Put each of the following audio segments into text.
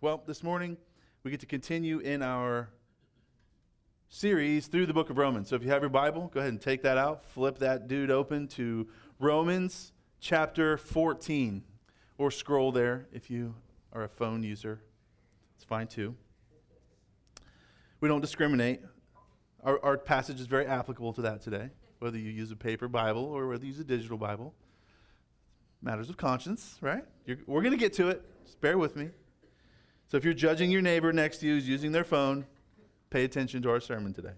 Well, this morning we get to continue in our series through the book of Romans. So if you have your Bible, go ahead and take that out, flip that dude open to Romans chapter 14, or scroll there if you are a phone user. It's fine too. We don't discriminate. Our, our passage is very applicable to that today, whether you use a paper Bible or whether you use a digital Bible. Matters of conscience, right? You're, we're going to get to it. Just bear with me. So if you're judging your neighbor next to you who's using their phone, pay attention to our sermon today.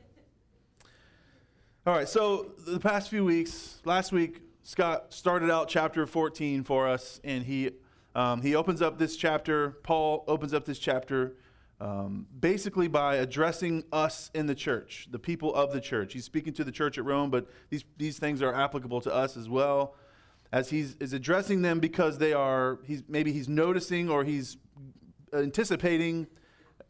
All right, so the past few weeks, last week, Scott started out chapter 14 for us, and he, um, he opens up this chapter, Paul opens up this chapter um, basically by addressing us in the church, the people of the church. He's speaking to the church at Rome, but these, these things are applicable to us as well as he's is addressing them because they are he's maybe he's noticing or he's anticipating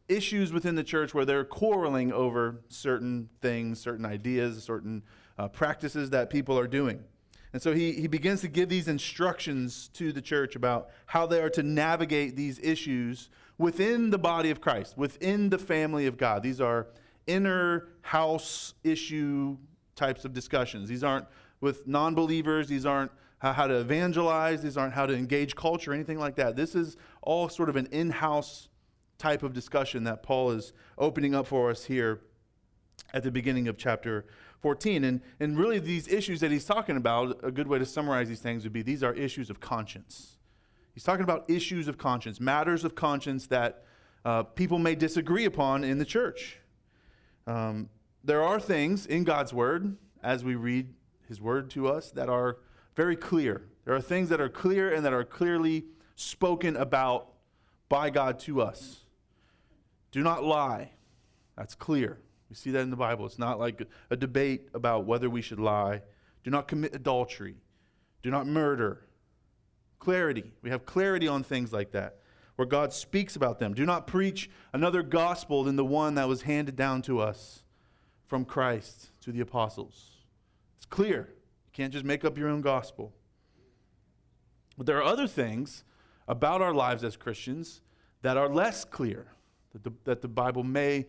issues within the church where they're quarreling over certain things, certain ideas, certain uh, practices that people are doing. And so he, he begins to give these instructions to the church about how they are to navigate these issues within the body of Christ, within the family of God. These are inner house issue types of discussions. These aren't with non believers, these aren't how to evangelize. These aren't how to engage culture, anything like that. This is all sort of an in house type of discussion that Paul is opening up for us here at the beginning of chapter 14. And, and really, these issues that he's talking about, a good way to summarize these things would be these are issues of conscience. He's talking about issues of conscience, matters of conscience that uh, people may disagree upon in the church. Um, there are things in God's word, as we read his word to us, that are very clear. There are things that are clear and that are clearly spoken about by God to us. Do not lie. That's clear. We see that in the Bible. It's not like a debate about whether we should lie. Do not commit adultery. Do not murder. Clarity. We have clarity on things like that, where God speaks about them. Do not preach another gospel than the one that was handed down to us from Christ to the apostles. It's clear. You can't just make up your own gospel. But there are other things about our lives as Christians that are less clear, that the, that the Bible may,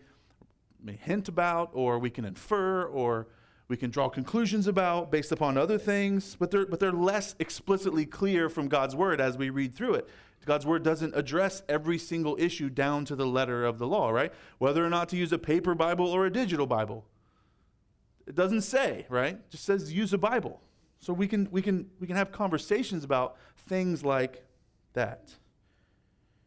may hint about, or we can infer, or we can draw conclusions about based upon other things, but they're, but they're less explicitly clear from God's Word as we read through it. God's Word doesn't address every single issue down to the letter of the law, right? Whether or not to use a paper Bible or a digital Bible. It doesn't say, right? It just says use a Bible. So we can, we can, we can have conversations about things like that.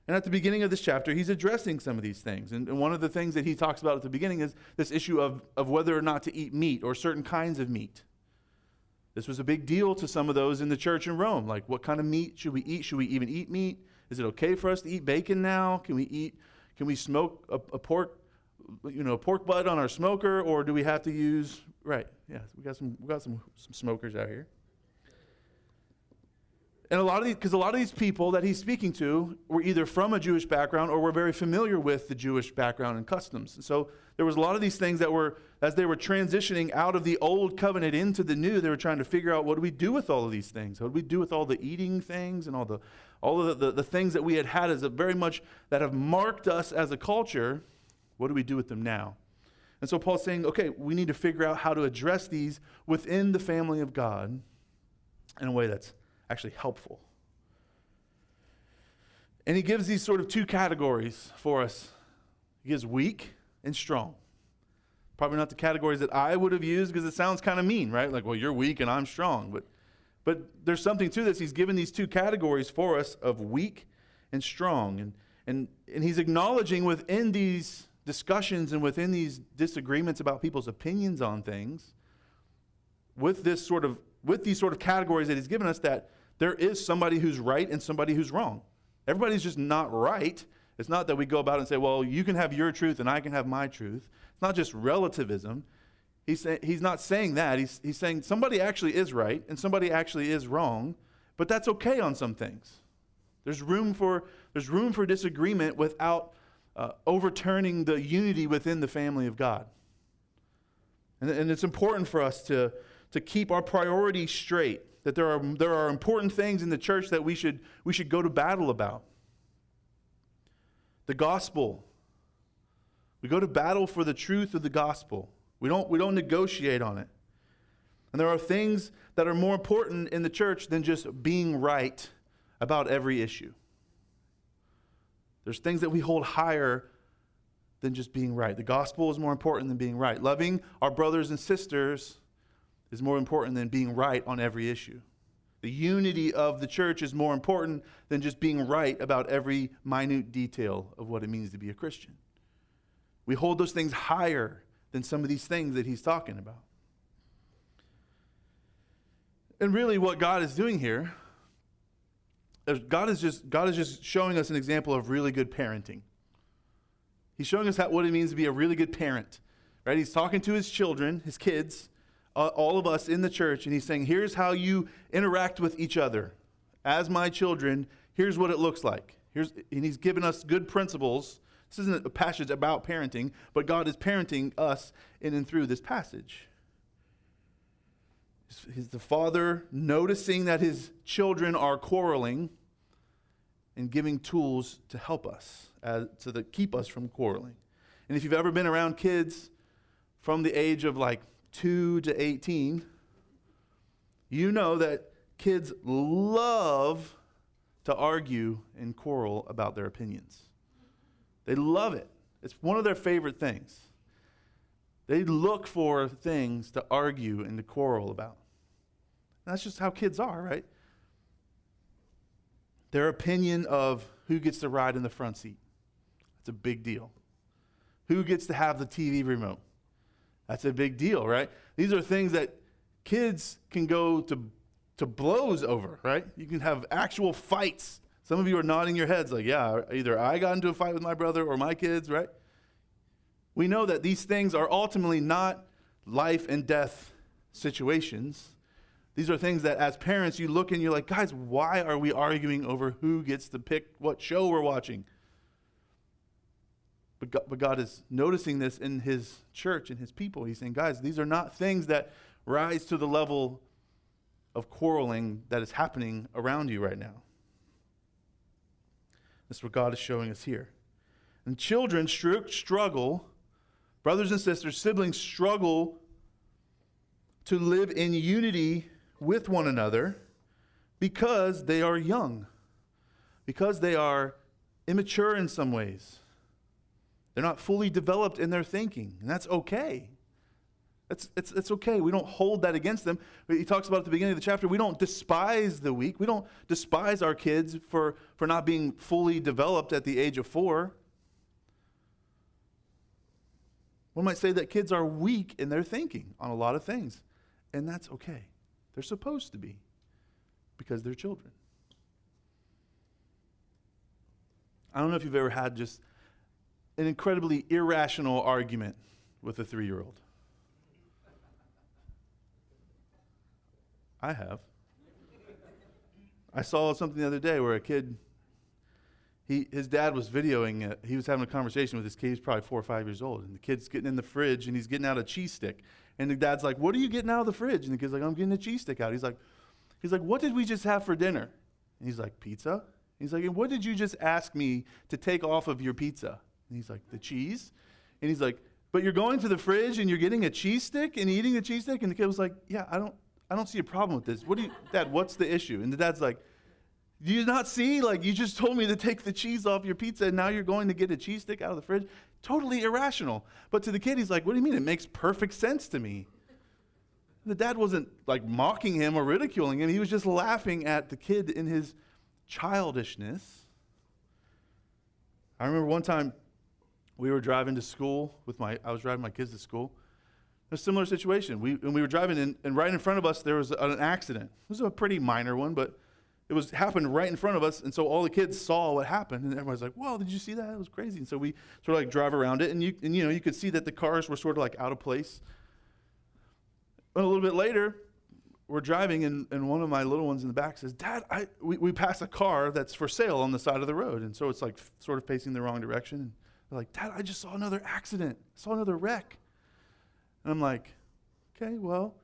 And at the beginning of this chapter, he's addressing some of these things. And, and, one of the things that he talks about at the beginning is this issue of, of whether or not to eat meat or certain kinds of meat. This was a big deal to some of those in the church in Rome. Like, what kind of meat should we eat? Should we even eat meat? Is it okay for us to eat bacon now? Can we eat, can we smoke a, a pork you know, pork butt on our smoker, or do we have to use right? Yeah, we got some we got some some smokers out here. And a lot of these, because a lot of these people that he's speaking to were either from a Jewish background or were very familiar with the Jewish background and customs. And so there was a lot of these things that were, as they were transitioning out of the old covenant into the new, they were trying to figure out what do we do with all of these things? What do we do with all the eating things and all the, all of the, the, the things that we had had as a very much that have marked us as a culture? What do we do with them now? And so Paul's saying, okay, we need to figure out how to address these within the family of God in a way that's actually helpful. And he gives these sort of two categories for us. He gives weak and strong. Probably not the categories that I would have used because it sounds kind of mean, right? Like, well, you're weak and I'm strong. But, but there's something to this. He's given these two categories for us of weak and strong. And, and, and he's acknowledging within these discussions and within these disagreements about people's opinions on things, with this sort of with these sort of categories that he's given us, that there is somebody who's right and somebody who's wrong. Everybody's just not right. It's not that we go about and say, well, you can have your truth and I can have my truth. It's not just relativism. He's, say, he's not saying that. He's, he's saying somebody actually is right and somebody actually is wrong, but that's okay on some things. There's room for, there's room for disagreement without uh, overturning the unity within the family of God. And, and it's important for us to, to keep our priorities straight, that there are, there are important things in the church that we should, we should go to battle about. the gospel. We go to battle for the truth of the gospel. We don't, we don't negotiate on it. And there are things that are more important in the church than just being right about every issue. There's things that we hold higher than just being right. The gospel is more important than being right. Loving our brothers and sisters is more important than being right on every issue. The unity of the church is more important than just being right about every minute detail of what it means to be a Christian. We hold those things higher than some of these things that he's talking about. And really, what God is doing here, God is just, God is just showing us an example of really good parenting. He's showing us what it means to be a really good parent. Right? He's talking to his children, his kids, uh, all of us in the church, and he's saying, here's how you interact with each other. As my children, here's what it looks like. Here's, and he's given us good principles. This isn't a passage about parenting, but God is parenting us in and through this passage. He's the father noticing that his children are quarreling and giving tools to help us, as, to the, keep us from quarreling. And if you've ever been around kids from the age of like 2 to 18, you know that kids love to argue and quarrel about their opinions. They love it. It's one of their favorite things. They look for things to argue and to quarrel about. And that's just how kids are, right? Their opinion of who gets to ride in the front seat. That's a big deal. Who gets to have the TV remote? That's a big deal, right? These are things that kids can go to, to blows over, right? You can have actual fights. Some of you are nodding your heads like, yeah, either I got into a fight with my brother or my kids, right? We know that these things are ultimately not life and death situations. These are things that as parents you look and you're like, guys, why are we arguing over who gets to pick what show we're watching? But God, but God is noticing this in his church and his people. He's saying, guys, these are not things that rise to the level of quarreling that is happening around you right now. That's what God is showing us here. And children struggle, brothers and sisters, siblings struggle to live in unity with one another because they are young, because they are immature in some ways. They're not fully developed in their thinking, and that's okay. It's, it's, it's okay. We don't hold that against them. He talks about at the beginning of the chapter, we don't despise the weak. We don't despise our kids for, for not being fully developed at the age of four. One might say that kids are weak in their thinking on a lot of things, and that's okay. They're supposed to be because they're children. I don't know if you've ever had just an incredibly irrational argument with a three year old. I have. I saw something the other day where a kid, he, his dad was videoing it. He was having a conversation with his kid. He's probably four or five years old. And the kid's getting in the fridge and he's getting out a cheese stick. And the dad's like, What are you getting out of the fridge? And the kid's like, I'm getting a cheese stick out. He's like, he's like, What did we just have for dinner? And he's like, Pizza? He's like, And what did you just ask me to take off of your pizza? And he's like, The cheese? And he's like, But you're going to the fridge and you're getting a cheese stick and eating the cheese stick? And the kid was like, Yeah, I don't I don't see a problem with this. What do you Dad, what's the issue? And the dad's like, do you not see? Like, you just told me to take the cheese off your pizza, and now you're going to get a cheese stick out of the fridge? Totally irrational. But to the kid, he's like, What do you mean? It makes perfect sense to me. The dad wasn't like mocking him or ridiculing him, he was just laughing at the kid in his childishness. I remember one time we were driving to school with my, I was driving my kids to school. A similar situation. We, and we were driving, in, and right in front of us, there was an accident. It was a pretty minor one, but it was happened right in front of us, and so all the kids saw what happened, and everybody's like, "Whoa, did you see that? It was crazy." And so we sort of like drive around it, and you and you know you could see that the cars were sort of like out of place. But a little bit later, we're driving, and, and one of my little ones in the back says, "Dad, I we, we pass a car that's for sale on the side of the road, and so it's like f- sort of facing the wrong direction." They're like, "Dad, I just saw another accident. I saw another wreck." And I'm like, "Okay, well."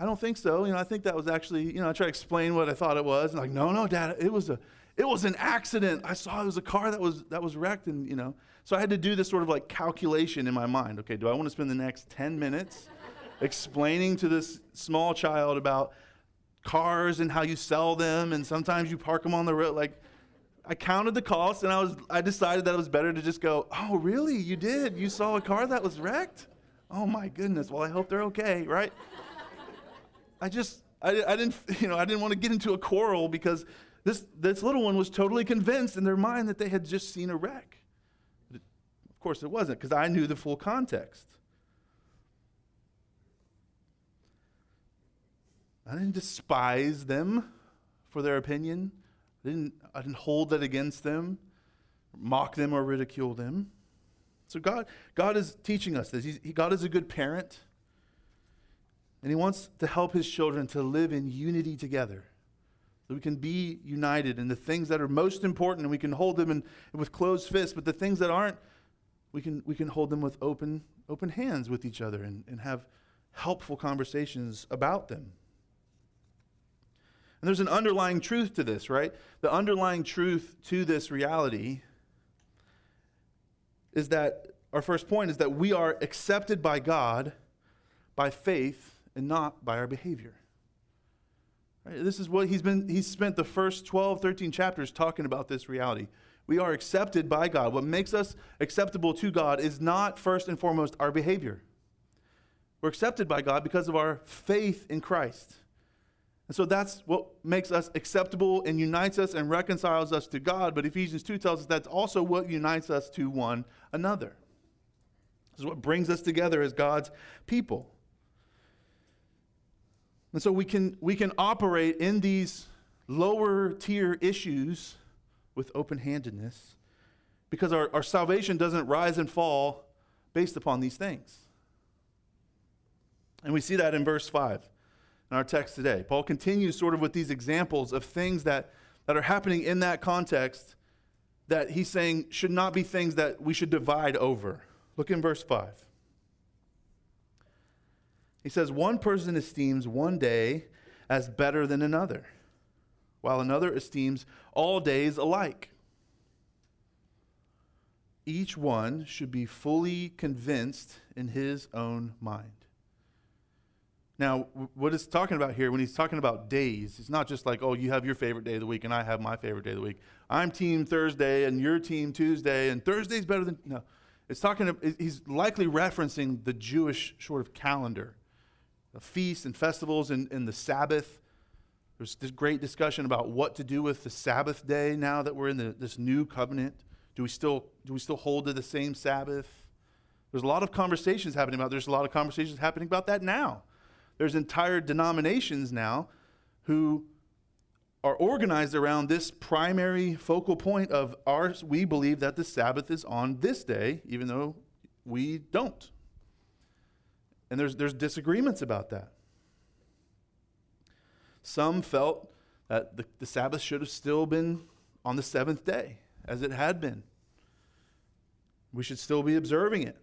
I don't think so. You know, I think that was actually, you know, I try to explain what I thought it was. And like, no, no, Dad, it was a, it was an accident. I saw it was a car that was that was wrecked, and you know, so I had to do this sort of like calculation in my mind. Okay, do I want to spend the next 10 minutes explaining to this small child about cars and how you sell them, and sometimes you park them on the road? Like, I counted the cost, and I was I decided that it was better to just go. Oh, really? You did? You saw a car that was wrecked? Oh my goodness. Well, I hope they're okay, right? I just I, I didn't you know I didn't want to get into a quarrel because this, this little one was totally convinced in their mind that they had just seen a wreck. But of course, it wasn't because I knew the full context. I didn't despise them for their opinion. I didn't, I didn't hold that against them, mock them, or ridicule them. So God, God is teaching us this. He's, he, God is a good parent, and He wants to help His children to live in unity together we can be united in the things that are most important and we can hold them in, with closed fists, but the things that aren't, we can, we can hold them with open, open hands with each other and, and have helpful conversations about them. And there's an underlying truth to this, right? The underlying truth to this reality is that our first point is that we are accepted by God by faith and not by our behavior. Right? This is what he's been, he's spent the first 12, 13 chapters talking about this reality. We are accepted by God. What makes us acceptable to God is not first and foremost our behavior. We're accepted by God because of our faith in Christ. And so that's what makes us acceptable and unites us and reconciles us to God. But Ephesians 2 tells us that's also what unites us to one another. This is what brings us together as God's people. And so we can, we can operate in these lower tier issues with open handedness because our, our salvation doesn't rise and fall based upon these things. And we see that in verse 5 in our text today. Paul continues sort of with these examples of things that, that are happening in that context that he's saying should not be things that we should divide over. Look in verse 5. He says, One person esteems one day as better than another, while another esteems all days alike. Each one should be fully convinced in his own mind. Now, what he's talking about here, when he's talking about days, it's not just like, oh, you have you're favorite day of the week and I have my favorite day of the week. I'm team Thursday and your team Tuesday, and Thursday's better than. No. It's talking, he's likely referencing the Jewish sort of calendar the feasts and festivals and, and the Sabbath. There's this great discussion about what to do with the Sabbath day now that we're in the, this new covenant. Do we, still, do we still hold to the same Sabbath? There's a lot of conversations happening about. There's a lot of conversations happening about that now. There's entire denominations now who are organized around this primary focal point of ours. We believe that the Sabbath is on this day, even though we don't. And there's, there's disagreements about that. Some felt that the, the Sabbath should have still been on the seventh day, as it had been. We should still be observing it.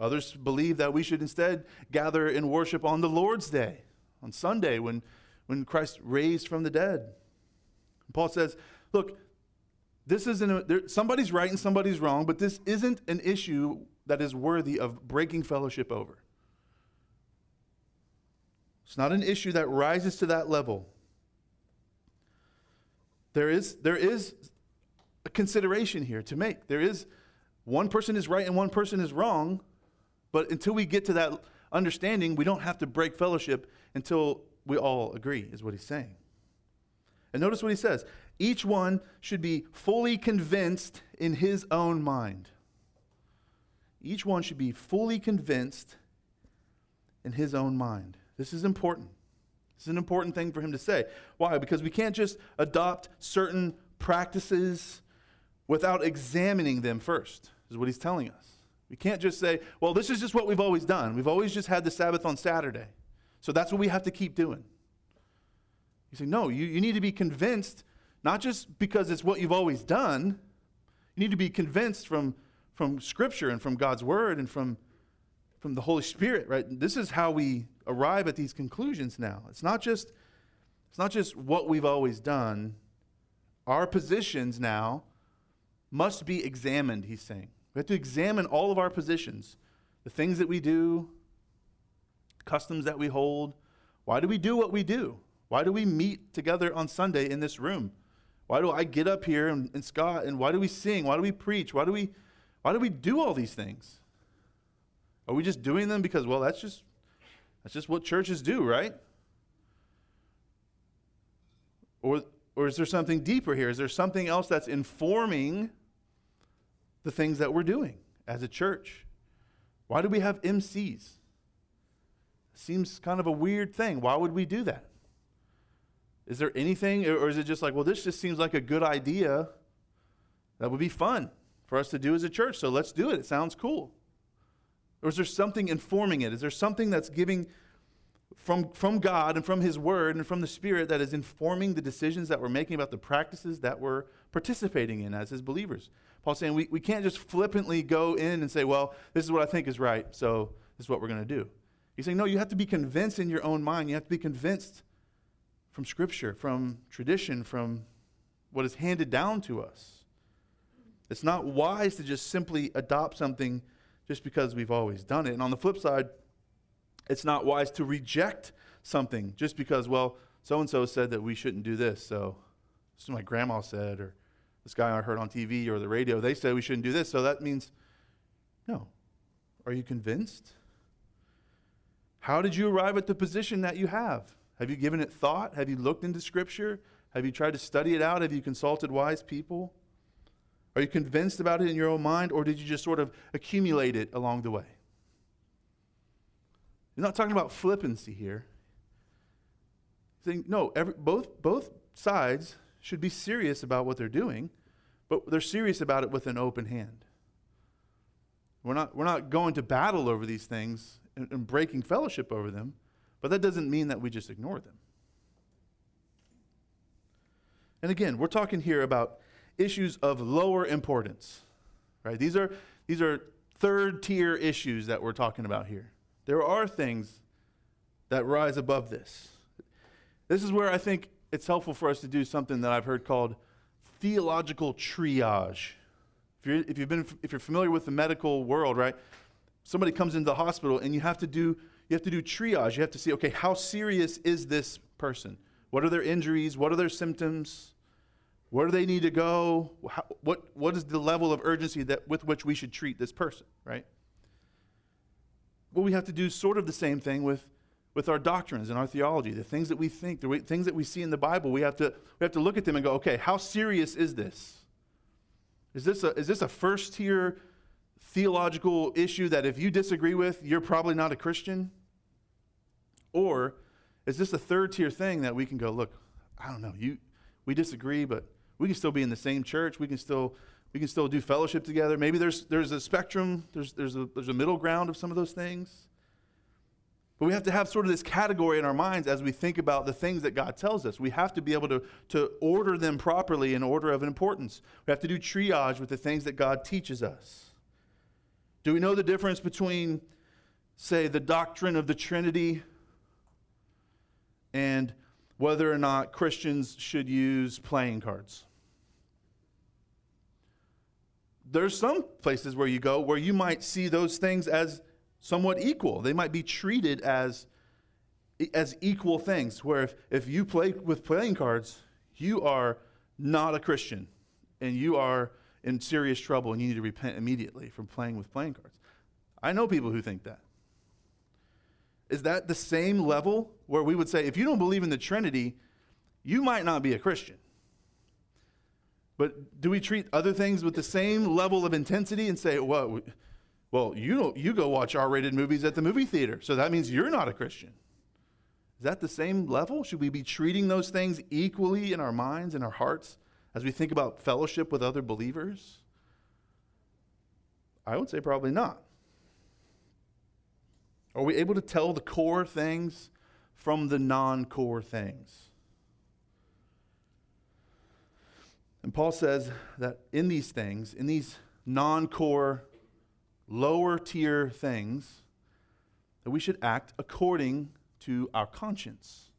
Others believe that we should instead gather in worship on the Lord's Day, on Sunday, when, when Christ raised from the dead. And Paul says, look, this isn't a, there, somebody's right and somebody's wrong, but this isn't an issue that is worthy of breaking fellowship over. It's not an issue that rises to that level. There is, there is a consideration here to make. There is one person is right and one person is wrong, but until we get to that understanding, we don't have to break fellowship until we all agree, is what he's saying. And notice what he says each one should be fully convinced in his own mind. Each one should be fully convinced in his own mind. This is important. This is an important thing for him to say. Why? Because we can't just adopt certain practices without examining them first, is what he's telling us. We can't just say, well, this is just what we've always done. We've always just had the Sabbath on Saturday. So that's what we have to keep doing. You say, no, you, you need to be convinced, not just because it's what you've always done. You need to be convinced from, from Scripture and from God's Word and from, from the Holy Spirit, right? This is how we arrive at these conclusions now. It's not just, it's not just what we've always done, Our positions now must be examined, he's saying. We have to examine all of our positions, the things that we do, customs that we hold. Why do we do what we do? Why do we meet together on Sunday in this room? Why do I get up here and, and Scott and why do we sing? Why do we preach? Why do we why do we do all these things? Are we just doing them because well that's just that's just what churches do, right? Or or is there something deeper here? Is there something else that's informing the things that we're doing as a church? Why do we have MCs? Seems kind of a weird thing. Why would we do that? Is there anything, or is it just like, well, this just seems like a good idea that would be fun for us to do as a church, so let's do it. It sounds cool. Or is there something informing it? Is there something that's giving from, from God and from His Word and from the Spirit that is informing the decisions that we're making about the practices that we're participating in as His believers? Paul's saying we, we can't just flippantly go in and say, well, this is what I think is right, so this is what we're going to do. He's saying, no, you have to be convinced in your own mind. You have to be convinced from Scripture, from tradition, from what is handed down to us. It's not wise to just simply adopt something just because we've always done it. And on the flip side, it's not wise to reject something just because, well, so and so said that we shouldn't do this. So this is what my grandma said, or this guy I heard on TV or the radio, they said we shouldn't do this. So that means, no. Are you convinced? How did you arrive at the position that you have? Have you given it thought? Have you looked into Scripture? Have you tried to study it out? Have you consulted wise people? Are you convinced about it in your own mind, or did you just sort of accumulate it along the way? He's not talking about flippancy here. Saying, no, every, both, both sides should be serious about what they're doing, but they're serious about it with an open hand. We're not, we're not going to battle over these things and, and breaking fellowship over them. But that doesn't mean that we just ignore them. And again, we're talking here about issues of lower importance. Right? These are these are third tier issues that we're talking about here. There are things that rise above this. This is where I think it's helpful for us to do something that I've heard called theological triage. If you're, if you've been, if you're familiar with the medical world, right? Somebody comes into the hospital and you have to do you have to do triage. You have to see, okay, how serious is this person? What are their injuries? What are their symptoms? Where do they need to go? How, what, what is the level of urgency that, with which we should treat this person, right? Well, we have to do sort of the same thing with, with our doctrines and our theology, the things that we think, the things that we see in the Bible. We have, to, we have to look at them and go, okay, how serious is this? Is this a, is this a first tier theological issue that if you disagree with, you're probably not a Christian? Or is this a third tier thing that we can go, look, I don't know, you we disagree, but we can still be in the same church. We can still we can still do fellowship together. Maybe there's there's a spectrum, there's there's a there's a middle ground of some of those things. But we have to have sort of this category in our minds as we think about the things that God tells us. We have to be able to, to order them properly in order of importance. We have to do triage with the things that God teaches us. Do we know the difference between, say, the doctrine of the Trinity and whether or not Christians should use playing cards. There's some places where you go where you might see those things as somewhat equal. They might be treated as, as equal things, where if, if you play with playing cards, you are not a Christian and you are in serious trouble and you need to repent immediately from playing with playing cards. I know people who think that. Is that the same level where we would say, if you don't believe in the Trinity, you might not be a Christian? But do we treat other things with the same level of intensity and say, well, well you, you go watch R rated movies at the movie theater, so that means you're not a Christian? Is that the same level? Should we be treating those things equally in our minds and our hearts as we think about fellowship with other believers? I would say probably not. Are we able to tell the core things from the non core things? And Paul says that in these things, in these non core, lower tier things, that we should act according to our conscience.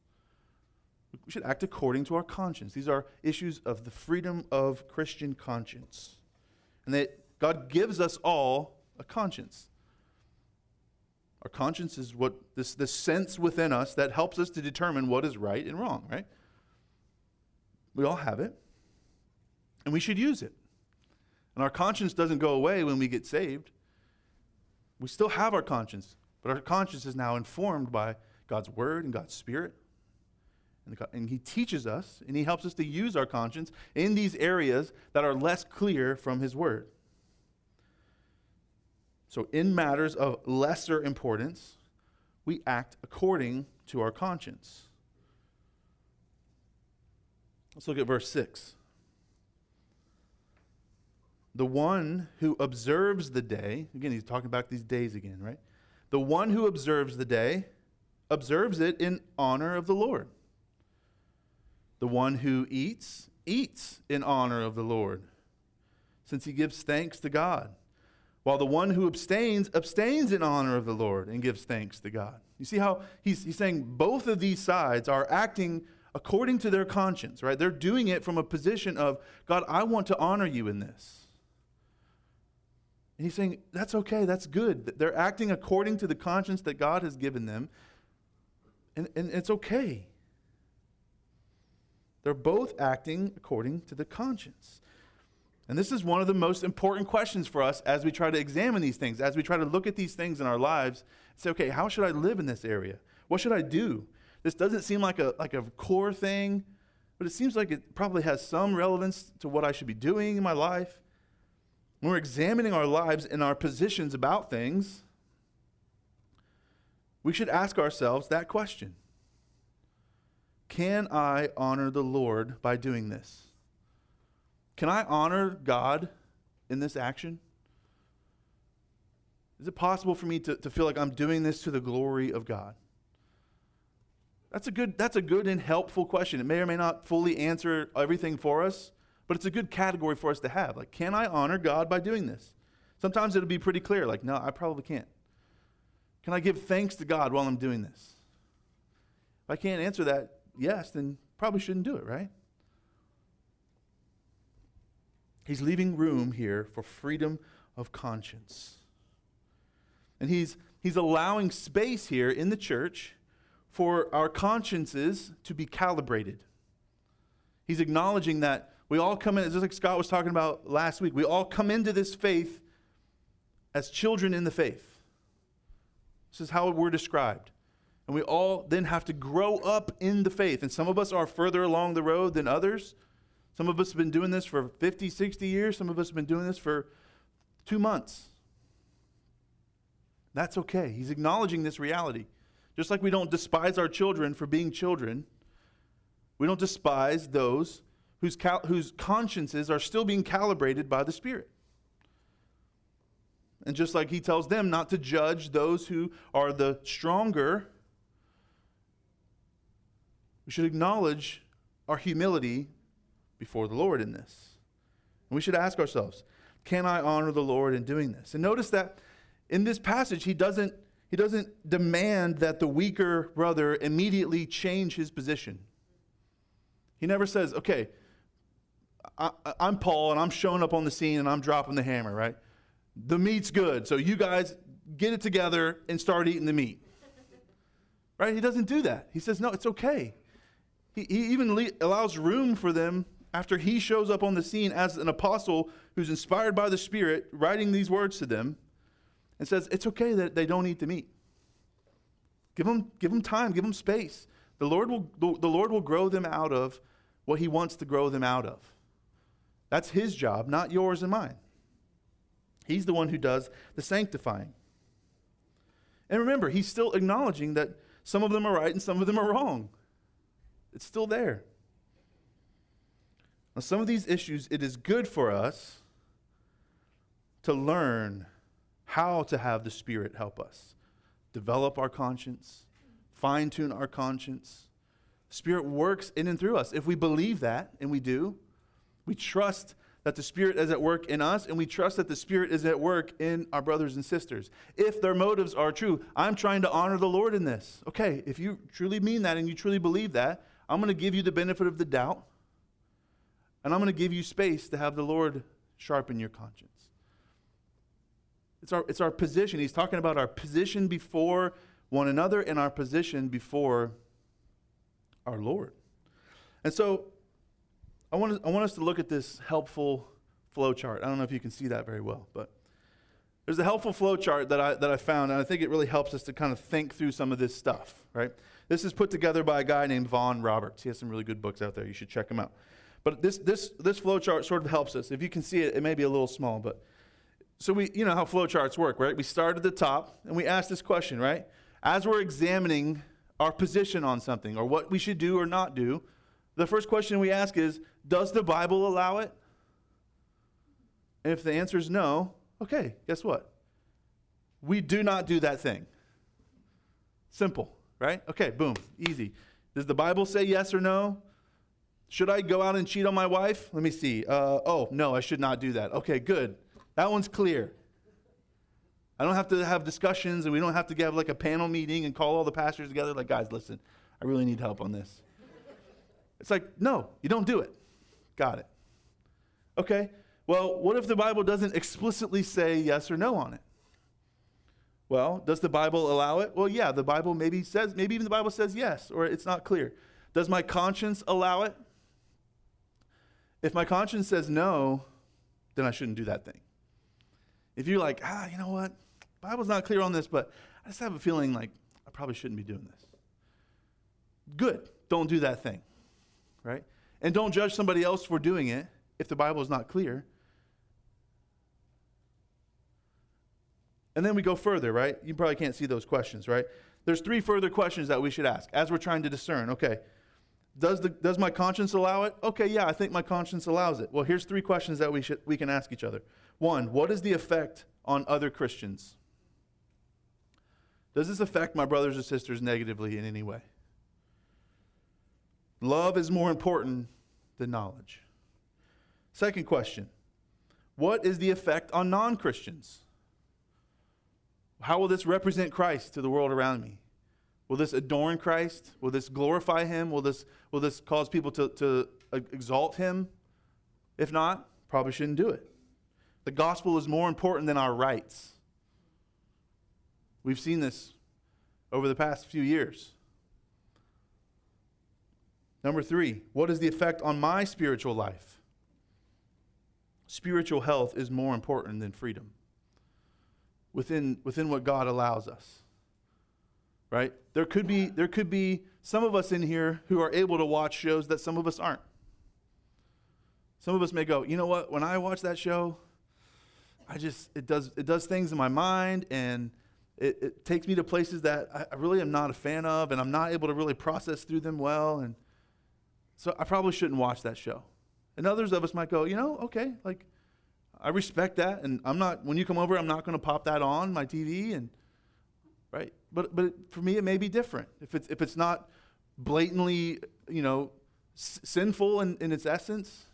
we should act according to our conscience. These are issues of the freedom of Christian conscience. And that God gives us all a conscience. Our conscience is what this, this sense within us that helps us to determine what is right and wrong, right? We all have it, and we should use it. And our conscience doesn't go away when we get saved. We still have our conscience, but our conscience is now informed by God's Word and God's Spirit. And, and He teaches us and He helps us to use our conscience in these areas that are less clear from His Word. So, in matters of lesser importance, we act according to our conscience. Let's look at verse 6. The one who observes the day, again, he's talking about these days again, right? The one who observes the day observes it in honor of the Lord. The one who eats, eats in honor of the Lord, since he gives thanks to God. While the one who abstains, abstains in honor of the Lord and gives thanks to God. You see how he's, he's saying both of these sides are acting according to their conscience, right? They're doing it from a position of, God, I want to honor you in this. And he's saying, that's okay, that's good. They're acting according to the conscience that God has given them, and, and it's okay. They're both acting according to the conscience. And this is one of the most important questions for us as we try to examine these things, as we try to look at these things in our lives say, okay, how should I live in this area? What should I do? This doesn't seem like a, like a core thing, but it seems like it probably has some relevance to what I should be doing in my life. When we're examining our lives and our positions about things, we should ask ourselves that question can I honor the Lord by doing this? Can I honor God in this action? Is it possible for me to, to feel like I'm doing this to the glory of God? That's a good, that's a good and helpful question. It may or may not fully answer everything for us, but it's a good category for us to have. Like, can I honor God by doing this? Sometimes it'll be pretty clear, like, no, I probably can't. Can I give thanks to God while I'm doing this? If I can't answer that, yes, then probably shouldn't do it, right? He's leaving room here for freedom of conscience. And he's, he's allowing space here in the church for our consciences to be calibrated. He's acknowledging that we all come in, just like Scott was talking about last week, we all come into this faith as children in the faith. This is how we're described. And we all then have to grow up in the faith. And some of us are further along the road than others. Some of us have been doing this for 50, 60 years. Some of us have been doing this for two months. That's okay. He's acknowledging this reality. Just like we don't despise our children for being children, we don't despise those whose, cal- whose consciences are still being calibrated by the Spirit. And just like he tells them not to judge those who are the stronger we should acknowledge our humility before the Lord in this. And we should ask ourselves, can I honor the Lord in doing this? And notice that in this passage, he doesn't, he doesn't demand that the weaker brother immediately change his position. He never says, okay, I, am Paul and I'm showing up on the scene and I'm dropping the hammer, right? The meat's good, so you guys get it together and start eating the meat. right? He doesn't do that. He says, no, it's okay. He, he even le- allows room for them after he shows up on the scene as an apostle who's inspired by the Spirit, writing these words to them, and says, It's okay that they don't eat the meat. Give them, give them time, give them space. The Lord, will, the, the Lord will grow them out of what he wants to grow them out of. That's his job, not yours and mine. He's the one who does the sanctifying. And remember, he's still acknowledging that some of them are right and some of them are wrong. It's still there. Now, some of these issues, it is good for us to learn how to have the Spirit help us develop our conscience, fine tune our conscience. Spirit works in and through us. If we believe that, and we do, we trust that the Spirit is at work in us, and we trust that the Spirit is at work in our brothers and sisters. If their motives are true, I'm trying to honor the Lord in this. Okay, if you truly mean that and you truly believe that, I'm going to give you the benefit of the doubt, and I'm going to give you space to have the Lord sharpen your conscience. It's our, it's our position. He's talking about our position before one another and our position before our Lord. And so I want, I want us to look at this helpful flow chart. I don't know if you can see that very well, but there's a helpful flow chart that I, that I found, and I think it really helps us to kind of think through some of this stuff, right? This is put together by a guy named Vaughan Roberts. He has some really good books out there. You should check him out. But this, this, this flow chart sort of helps us. If you can see it, it may be a little small, but so we, you know how flow charts work, right? We start at the top and we ask this question, right? As we're examining our position on something or what we should do or not do, the first question we ask is, does the Bible allow it? And if the answer is no, okay, guess what? We do not do that thing. Simple, right? Okay, boom, easy. Does the Bible say yes or no? Should I go out and cheat on my wife? Let me see. Uh, oh, no, I should not do that. Okay, good. That one's clear. I don't have to have discussions and we don't have to have like a panel meeting and call all the pastors together like, guys, listen, I really need help on this. It's like, no, you don't do it. Got it. Okay, well, what if the Bible doesn't explicitly say yes or no on it? Well, does the Bible allow it? Well, yeah, the Bible maybe says, maybe even the Bible says yes, or it's not clear. Does my conscience allow it? If my conscience says no, then I shouldn't do that thing. If you're like, ah, you know what? Bible's not clear on this, but I just have a feeling like I probably shouldn't be doing this. Good. Don't do that thing. Right? And don't judge somebody else for doing it if the Bible is not clear. And then we go further, right? You probably can't see those questions, right? There's three further questions that we should ask as we're trying to discern. Okay, does, the, does my conscience allow it? Okay, yeah, I think my conscience allows it. Well, here's three questions that we, should, we can ask each other. One, what is the effect on other Christians? Does this affect my brothers or sisters negatively in any way? Love is more important than knowledge. Second question What is the effect on non Christians? How will this represent Christ to the world around me? Will this adorn Christ? Will this glorify him? Will this, will this cause people to, to exalt him? If not, probably shouldn't do it. The gospel is more important than our rights. We've seen this over the past few years. Number three, what is the effect on my spiritual life? Spiritual health is more important than freedom within, within what God allows us. Right? There could be there could be some of us in here who are able to watch shows that some of us aren't. Some of us may go, you know what, when I watch that show, I just it does it does things in my mind and it, it takes me to places that I, really am not a fan of and I'm not able to really process through them well and so I probably shouldn't watch that show. And others of us might go, you know, okay, like I respect that and I'm not when you come over I'm not going to pop that on my TV and right? But but for me it may be different. If it's if it's not blatantly, you know, s- sinful in, in its essence,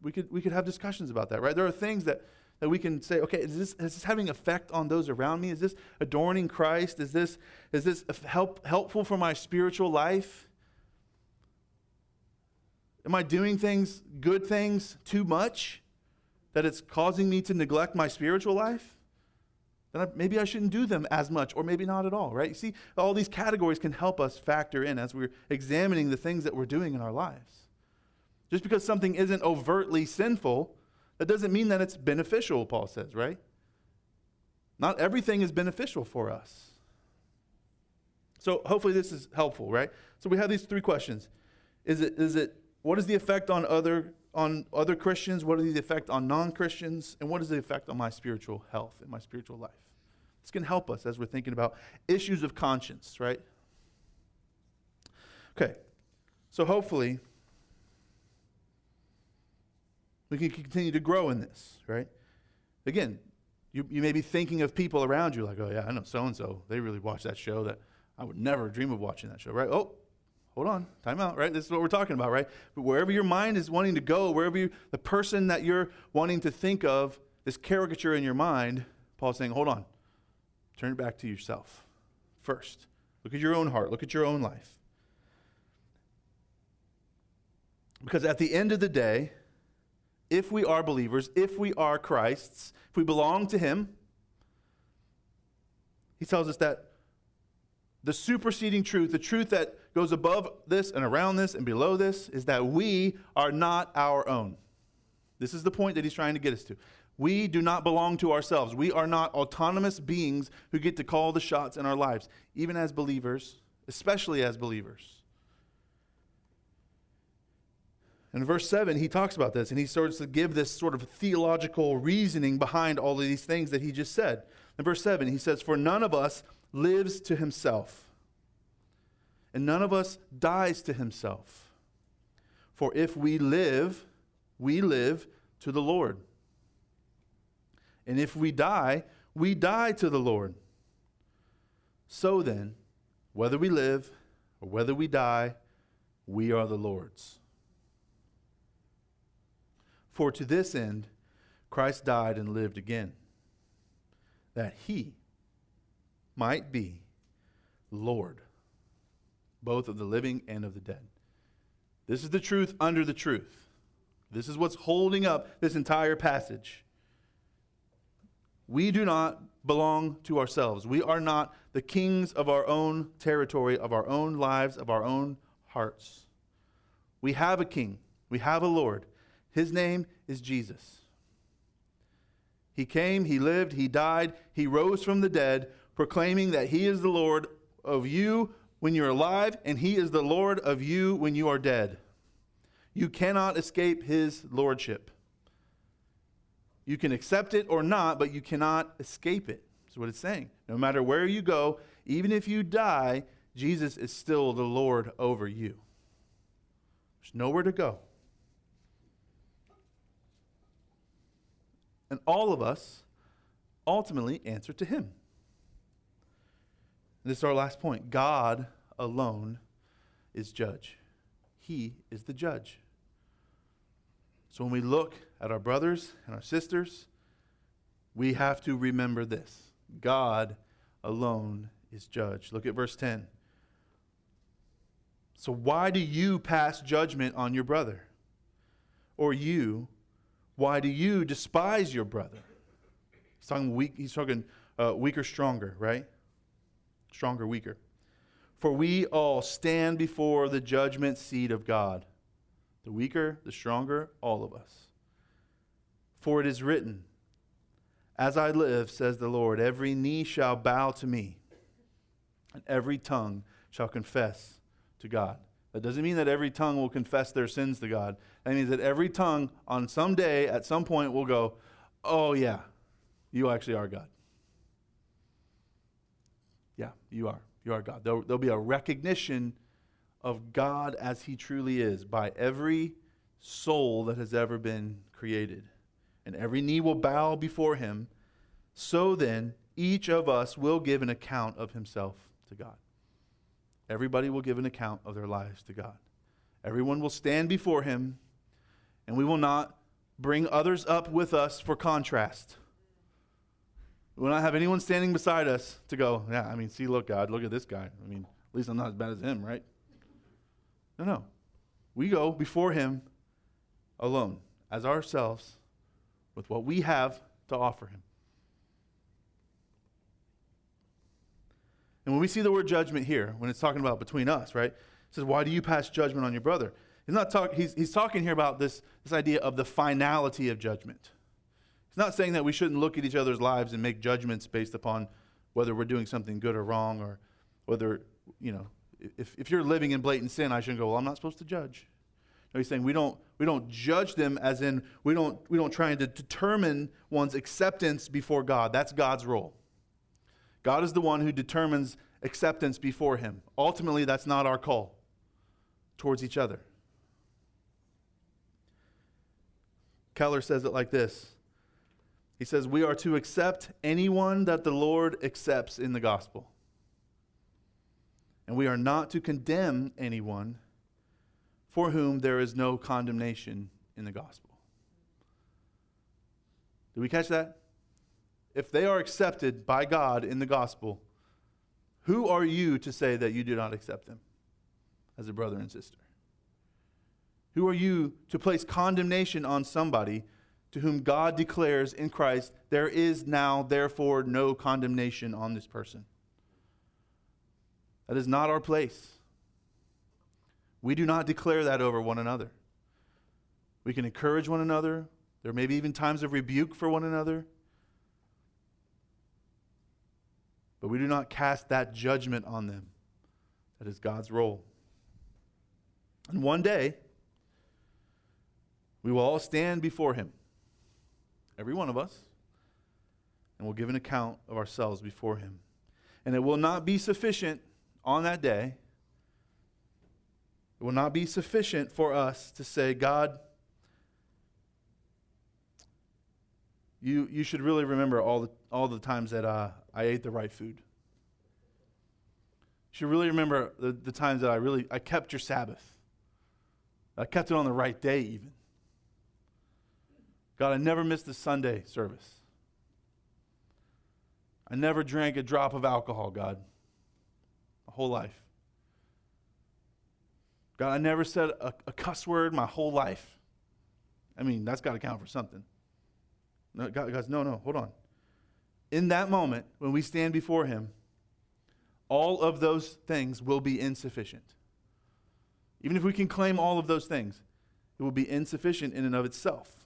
we could, we could have discussions about that, right? There are things that, that we can say, okay, is this, is this having effect on those around me? Is this adorning Christ? Is this, is this help, helpful for my spiritual life? Am I doing things, good things, too much that it's causing me to neglect my spiritual life? Then I, maybe I shouldn't do them as much, or maybe not at all, right? You see, all these categories can help us factor in as we're examining the things that we're doing in our lives. Just because something isn't overtly sinful, that doesn't mean that it's beneficial, Paul says, right? Not everything is beneficial for us. So hopefully this is helpful, right? So we have these three questions. Is it, is it what is the effect on other on other Christians? What is the effect on non-Christians? And what is the effect on my spiritual health and my spiritual life? This can help us as we're thinking about issues of conscience, right? Okay. So hopefully we can continue to grow in this, right? Again, you, you may be thinking of people around you like, oh, yeah, I know so and so. They really watch that show that I would never dream of watching that show, right? Oh, hold on, time out, right? This is what we're talking about, right? But wherever your mind is wanting to go, wherever you, the person that you're wanting to think of, this caricature in your mind, Paul's saying, hold on, turn it back to yourself first. Look at your own heart, look at your own life. Because at the end of the day, if we are believers, if we are Christ's, if we belong to Him, He tells us that the superseding truth, the truth that goes above this and around this and below this, is that we are not our own. This is the point that He's trying to get us to. We do not belong to ourselves. We are not autonomous beings who get to call the shots in our lives, even as believers, especially as believers. In verse 7, he talks about this and he starts to give this sort of theological reasoning behind all of these things that he just said. In verse 7, he says, For none of us lives to himself, and none of us dies to himself. For if we live, we live to the Lord. And if we die, we die to the Lord. So then, whether we live or whether we die, we are the Lord's. For to this end, Christ died and lived again, that he might be Lord, both of the living and of the dead. This is the truth under the truth. This is what's holding up this entire passage. We do not belong to ourselves. We are not the kings of our own territory, of our own lives, of our own hearts. We have a king, we have a Lord. His name is Jesus. He came, he lived, he died, he rose from the dead, proclaiming that he is the Lord of you when you're alive, and he is the Lord of you when you are dead. You cannot escape his lordship. You can accept it or not, but you cannot escape it. That's what it's saying. No matter where you go, even if you die, Jesus is still the Lord over you. There's nowhere to go. And all of us ultimately answer to him. This is our last point. God alone is judge. He is the judge. So when we look at our brothers and our sisters, we have to remember this God alone is judge. Look at verse 10. So, why do you pass judgment on your brother? Or you, why do you despise your brother? He's talking weak, he's talking uh, weaker, stronger, right? Stronger, weaker. For we all stand before the judgment seat of God. The weaker, the stronger, all of us. For it is written, As I live, says the Lord, every knee shall bow to me, and every tongue shall confess to God. That doesn't mean that every tongue will confess their sins to God. That means that every tongue on some day, at some point, will go, Oh, yeah, you actually are God. Yeah, you are. You are God. There'll, there'll be a recognition of God as He truly is by every soul that has ever been created. And every knee will bow before Him. So then, each of us will give an account of himself to God. Everybody will give an account of their lives to God. Everyone will stand before Him, and we will not bring others up with us for contrast. We not have anyone standing beside us to go, yeah, I mean, see, look, God, look at this guy. I mean, at least I'm not as bad as him, right? No, no. We go before Him alone, as ourselves, with what we have to offer Him. And when we see the word judgment here, when it's talking about between us, right? It says, Why do you pass judgment on your brother? He's not talk, he's, he's talking here about this, this idea of the finality of judgment. He's not saying that we shouldn't look at each other's lives and make judgments based upon whether we're doing something good or wrong or whether, you know, if, if you're living in blatant sin, I shouldn't go, well, I'm not supposed to judge. No, he's saying we don't, we don't judge them as in we don't, we don't try to determine one's acceptance before God. That's God's role. God is the one who determines acceptance before him. Ultimately, that's not our call towards each other. Keller says it like this He says, We are to accept anyone that the Lord accepts in the gospel. And we are not to condemn anyone for whom there is no condemnation in the gospel. Did we catch that? If they are accepted by God in the gospel, who are you to say that you do not accept them as a brother and sister? Who are you to place condemnation on somebody to whom God declares in Christ, there is now, therefore, no condemnation on this person? That is not our place. We do not declare that over one another. We can encourage one another. There may be even times of rebuke for one another. But we do not cast that judgment on them. That is God's role. And one day, we will all stand before Him, every one of us, and we'll give an account of ourselves before Him. And it will not be sufficient on that day, it will not be sufficient for us to say, God, you, you should really remember all the, all the times that uh, I ate the right food. You should really remember the, the times that I really I kept your Sabbath. I kept it on the right day, even. God, I never missed a Sunday service. I never drank a drop of alcohol, God, my whole life. God, I never said a, a cuss word my whole life. I mean, that's got to count for something. No, God, guys, no, no, hold on. In that moment, when we stand before Him, all of those things will be insufficient. Even if we can claim all of those things, it will be insufficient in and of itself.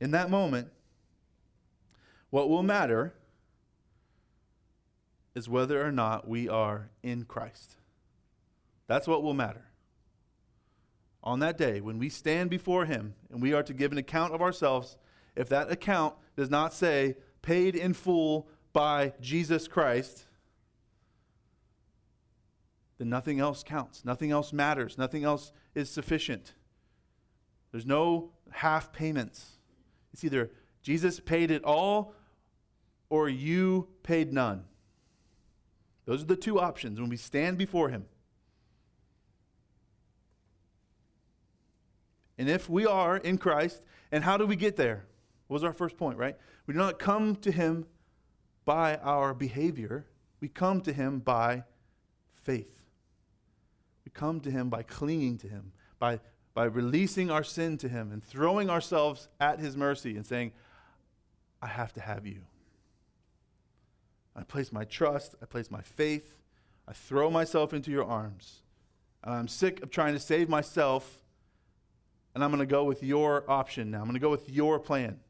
In that moment, what will matter is whether or not we are in Christ. That's what will matter. On that day, when we stand before Him and we are to give an account of ourselves, if that account does not say, paid in full by Jesus Christ, then nothing else counts. Nothing else matters. Nothing else is sufficient. There's no half payments. It's either Jesus paid it all or you paid none. Those are the two options when we stand before Him. And if we are in Christ, and how do we get there? What was our first point, right? We do not come to Him by our behavior, we come to Him by faith. We come to Him by clinging to Him, by, by releasing our sin to Him and throwing ourselves at His mercy and saying, I have to have you. I place my trust, I place my faith, I throw myself into your arms. And I'm sick of trying to save myself and I'm going to go with your option now. I'm going to go with your plan.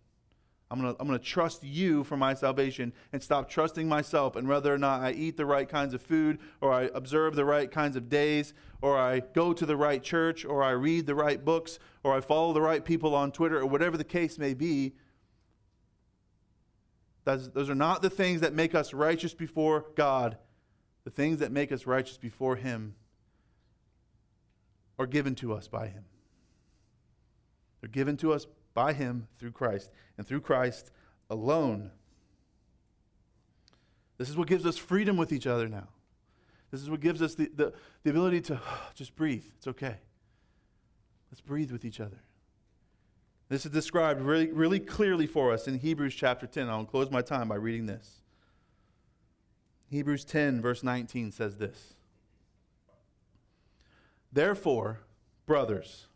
I'm going to, I'm going to trust you for my salvation and stop trusting myself and whether or not I eat the right kinds of food or I observe the right kinds of days or I go to the right church or I read the right books or I follow the right people on Twitter or whatever the case may be. That's, those are not the things that make us righteous before God. The things that make us righteous before Him are given to us by Him. They're given to us by Him through Christ, and through Christ alone. This is what gives us freedom with each other now. This is what gives us the, the, the ability to just breathe. It's okay. Let's breathe with each other. This is described really, really clearly for us in Hebrews chapter 10. I'll close my time by reading this. Hebrews 10, verse 19 says this Therefore, brothers,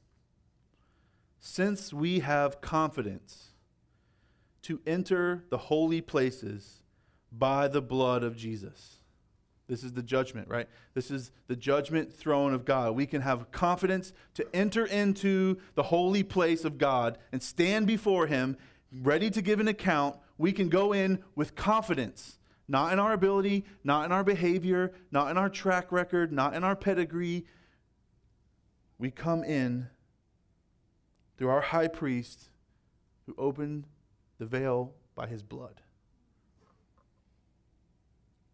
since we have confidence to enter the holy places by the blood of Jesus. This is the judgment, right? This is the judgment throne of God. We can have confidence to enter into the holy place of God and stand before Him, ready to give an account. We can go in with confidence, not in our ability, not in our behavior, not in our track record, not in our pedigree. We come in through our high priest who opened the veil by his blood.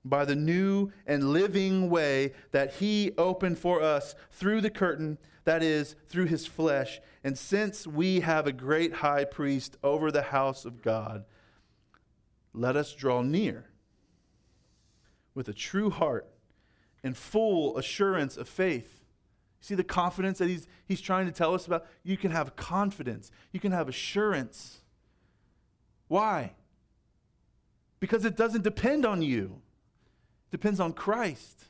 By the new and living way that he opened for us through the curtain, that is, through his flesh. And since we have a great high priest over the house of God, let us draw near with a true heart and full assurance of faith See the confidence that he's, he's trying to tell us about? You can have confidence, you can have assurance. Why? Because it doesn't depend on you, it depends on Christ.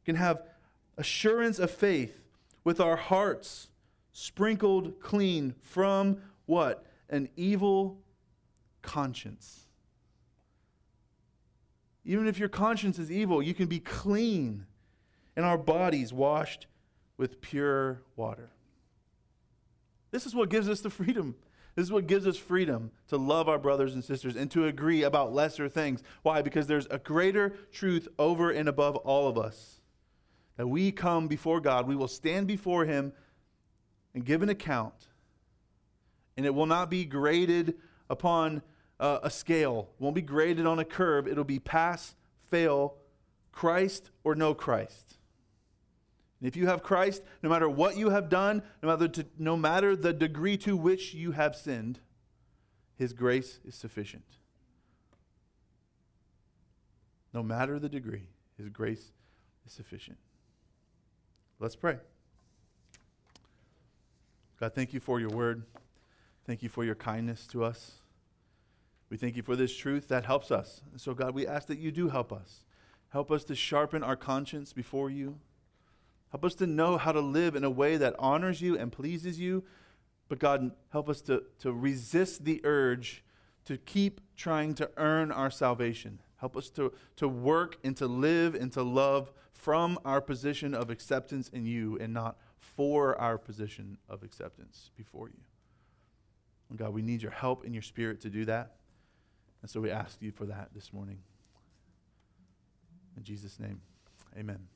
You can have assurance of faith with our hearts sprinkled clean from what? An evil conscience. Even if your conscience is evil, you can be clean and our bodies washed with pure water. This is what gives us the freedom. This is what gives us freedom to love our brothers and sisters and to agree about lesser things. Why? Because there's a greater truth over and above all of us. That we come before God, we will stand before Him and give an account. And it will not be graded upon uh, a scale, it won't be graded on a curve. It'll be pass, fail, Christ or no Christ. And if you have Christ, no matter what you have done, no matter, to, no matter the degree to which you have sinned, His grace is sufficient. No matter the degree, His grace is sufficient. Let's pray. God, thank you for your word. Thank you for your kindness to us. We thank you for this truth that helps us. so, God, we ask that you do help us. Help us to sharpen our conscience before you. Help us to know how to live in a way that honors you and pleases you. But God, help us to, to resist the urge to keep trying to earn our salvation. Help us to, to work and to live and to love from our position of acceptance in you and not for our position of acceptance before you. And God, we need your help and your spirit to do that. And so we ask you for that this morning. In Jesus' name, amen.